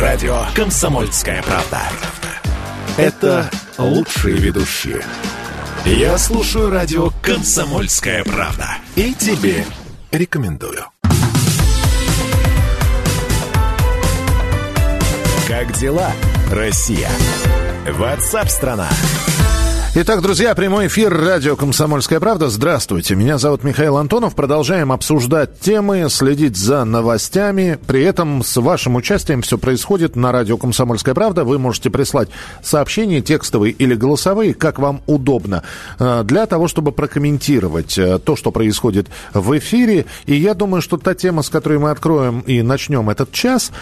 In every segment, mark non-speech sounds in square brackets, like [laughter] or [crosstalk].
Радио «Комсомольская правда». Это лучшие ведущие. Я слушаю радио «Комсомольская правда». И тебе рекомендую. Как дела, Россия? Ватсап-страна! Итак, друзья, прямой эфир радио «Комсомольская правда». Здравствуйте, меня зовут Михаил Антонов. Продолжаем обсуждать темы, следить за новостями. При этом с вашим участием все происходит на радио «Комсомольская правда». Вы можете прислать сообщения текстовые или голосовые, как вам удобно, э, для того, чтобы прокомментировать э, то, что происходит в эфире. И я думаю, что та тема, с которой мы откроем и начнем этот час,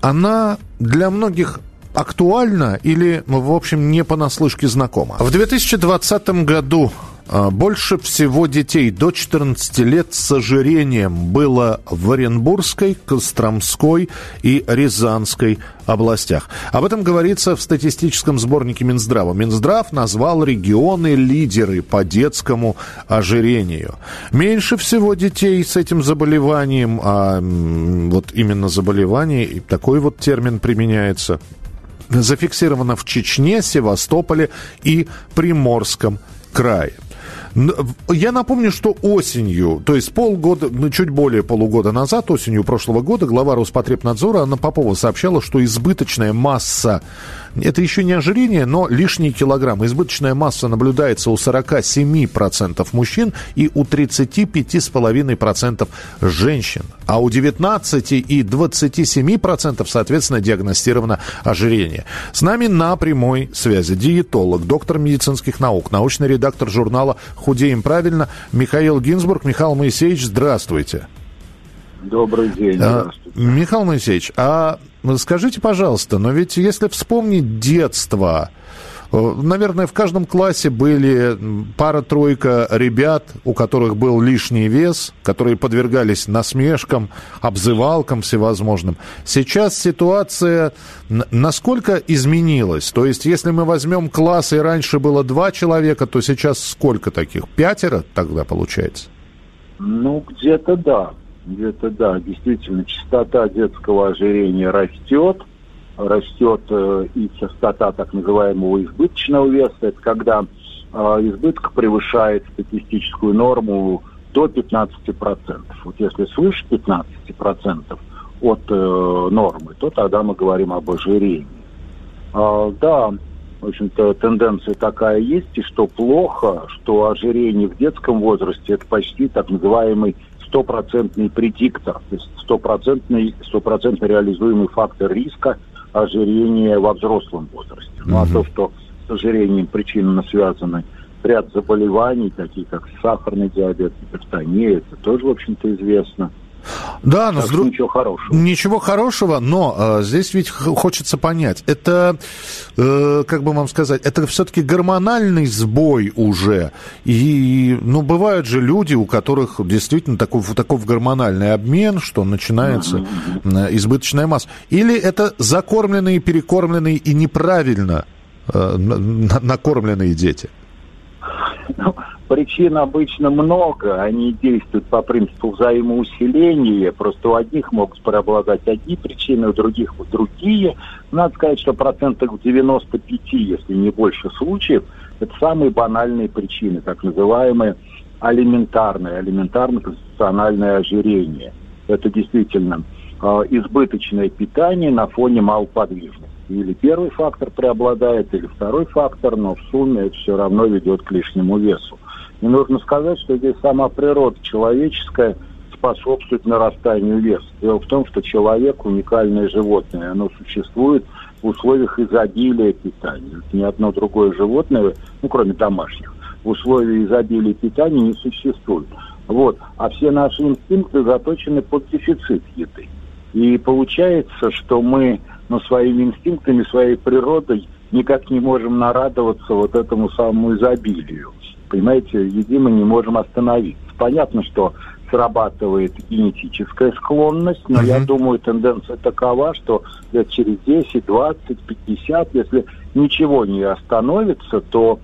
она для многих актуальна или, в общем, не понаслышке знакома. В 2020 году а, больше всего детей до 14 лет с ожирением было в Оренбургской, Костромской и Рязанской областях. Об этом говорится в статистическом сборнике Минздрава. Минздрав назвал регионы лидеры по детскому ожирению. Меньше всего детей с этим заболеванием, а вот именно заболевание, такой вот термин применяется, зафиксировано в Чечне, Севастополе и Приморском крае. Я напомню, что осенью, то есть полгода, ну, чуть более полугода назад, осенью прошлого года, глава Роспотребнадзора Анна Попова сообщала, что избыточная масса это еще не ожирение, но лишние килограммы. Избыточная масса наблюдается у 47% мужчин и у 35,5% женщин. А у 19 и 27% соответственно диагностировано ожирение. С нами на прямой связи диетолог, доктор медицинских наук, научный редактор журнала «Худеем правильно» Михаил Гинзбург. Михаил Моисеевич, здравствуйте. Добрый день. А, Михаил Моисеевич, а скажите, пожалуйста, но ведь если вспомнить детство, Наверное, в каждом классе были пара-тройка ребят, у которых был лишний вес, которые подвергались насмешкам, обзывалкам всевозможным. Сейчас ситуация насколько изменилась? То есть, если мы возьмем класс, и раньше было два человека, то сейчас сколько таких? Пятеро тогда получается? Ну, где-то да. Где-то да, действительно, частота детского ожирения растет, растет э, и частота так называемого избыточного веса. Это когда э, избыток превышает статистическую норму до 15%. Вот если свыше 15% от э, нормы, то тогда мы говорим об ожирении. А, да, в общем-то, тенденция такая есть, и что плохо, что ожирение в детском возрасте это почти так называемый стопроцентный предиктор, то есть стопроцентный, стопроцентно реализуемый фактор риска ожирения во взрослом возрасте. Ну а то, что с ожирением причинно связаны ряд заболеваний, такие как сахарный диабет, гипертония, это тоже, в общем-то, известно – да, но так, дру... ничего хорошего. Ничего хорошего, но э, здесь ведь хочется понять, это, э, как бы вам сказать, это все-таки гормональный сбой уже. И, ну, бывают же люди, у которых действительно такой, такой гормональный обмен, что начинается mm-hmm. избыточная масса. Или это закормленные, перекормленные и неправильно э, накормленные дети? Ну, Причин обычно много, они действуют по принципу взаимоусиления, просто у одних могут преобладать одни причины, у других другие. Надо сказать, что процентов 95, если не больше случаев, это самые банальные причины, так называемые алиментарное, алиментарно-конституциональное ожирение. Это действительно э, избыточное питание на фоне малоподвижности. Или первый фактор преобладает, или второй фактор, но в сумме это все равно ведет к лишнему весу. И нужно сказать, что здесь сама природа человеческая способствует нарастанию веса. Дело в том, что человек уникальное животное, оно существует в условиях изобилия питания. Ни одно другое животное, ну кроме домашних, в условиях изобилия питания не существует. Вот. А все наши инстинкты заточены под дефицит еды. И получается, что мы ну, своими инстинктами, своей природой никак не можем нарадоваться вот этому самому изобилию понимаете, еды мы не можем остановить. Понятно, что срабатывает генетическая склонность, но uh-huh. я думаю, тенденция такова, что лет через 10, 20, 50, если ничего не остановится, то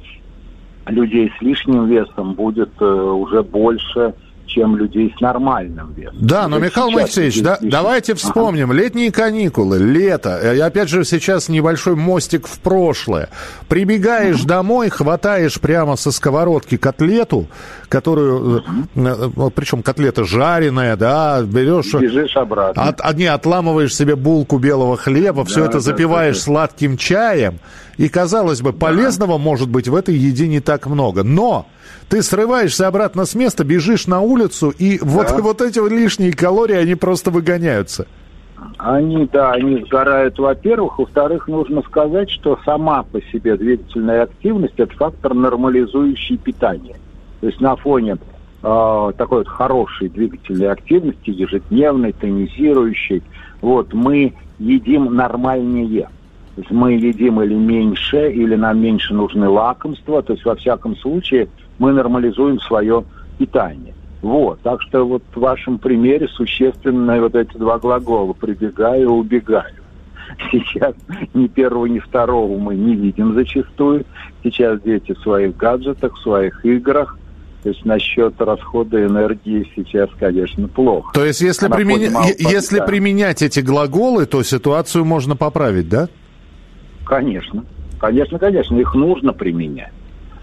людей с лишним весом будет э, уже больше, чем людей с нормальным весом. Да, но, Михаил Моисеевич, да, давайте вспомним. Ага. Летние каникулы, лето. И опять же, сейчас небольшой мостик в прошлое. Прибегаешь домой, хватаешь прямо со сковородки котлету, которую, ага. причем котлета жареная, да, берешь... Бежишь обратно. От, а, не, отламываешь себе булку белого хлеба, все это запиваешь да, сладким чаем. И, казалось бы, полезного может быть в этой еде не так много. Но ты срываешься обратно с места, бежишь на улицу, и да. вот, вот эти лишние калории, они просто выгоняются. Они, да, они сгорают, во-первых. Во-вторых, нужно сказать, что сама по себе двигательная активность – это фактор, нормализующий питание. То есть на фоне э, такой вот хорошей двигательной активности, ежедневной, тонизирующей, вот мы едим нормальнее. То есть мы едим или меньше, или нам меньше нужны лакомства. То есть во всяком случае мы нормализуем свое питание. Вот, так что вот в вашем примере существенные вот эти два глагола «прибегаю» «убегаю». [laughs] Сейчас ни первого, ни второго мы не видим зачастую. Сейчас дети в своих гаджетах, в своих играх. То есть насчет расхода энергии сейчас, конечно, плохо. То есть если, применя... если применять эти глаголы, то ситуацию можно поправить, да? Конечно. Конечно, конечно, их нужно применять.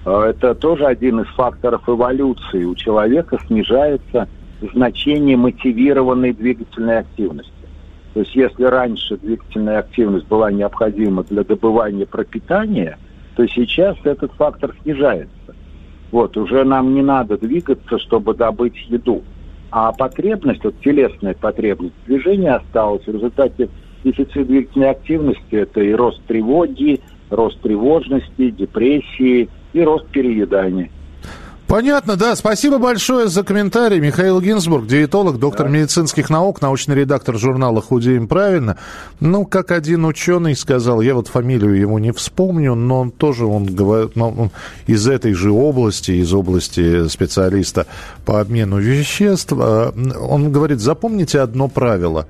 Э, это тоже один из факторов эволюции. У человека снижается значение мотивированной двигательной активности. То есть если раньше двигательная активность была необходима для добывания пропитания, то сейчас этот фактор снижается. Вот, уже нам не надо двигаться, чтобы добыть еду. А потребность, вот телесная потребность движения осталась. В результате дефицита двигательной активности это и рост тревоги, рост тревожности, депрессии, и рост переедания. Понятно, да. Спасибо большое за комментарий. Михаил Гинзбург, диетолог, доктор да. медицинских наук, научный редактор журнала «Худеем правильно». Ну, как один ученый сказал, я вот фамилию его не вспомню, но он тоже, он говорит, ну, он из этой же области, из области специалиста по обмену веществ, э, он говорит, запомните одно правило.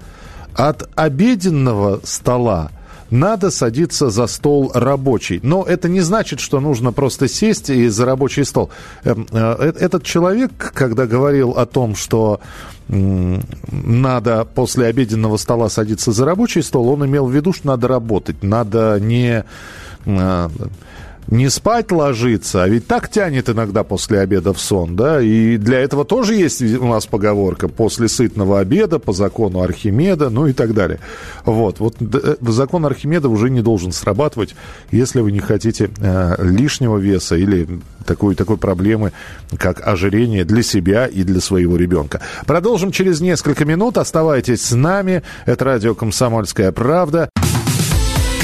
От обеденного стола надо садиться за стол рабочий. Но это не значит, что нужно просто сесть и за рабочий стол. Эм, э, э, этот человек, когда говорил о том, что надо после обеденного стола садиться за рабочий стол, он имел в виду, что надо работать, надо не э, не спать ложиться, а ведь так тянет иногда после обеда в сон, да, и для этого тоже есть у нас поговорка после сытного обеда по закону Архимеда, ну и так далее. Вот, вот э, закон Архимеда уже не должен срабатывать, если вы не хотите э, лишнего веса или такой, такой проблемы, как ожирение для себя и для своего ребенка. Продолжим через несколько минут. Оставайтесь с нами. Это радио «Комсомольская правда».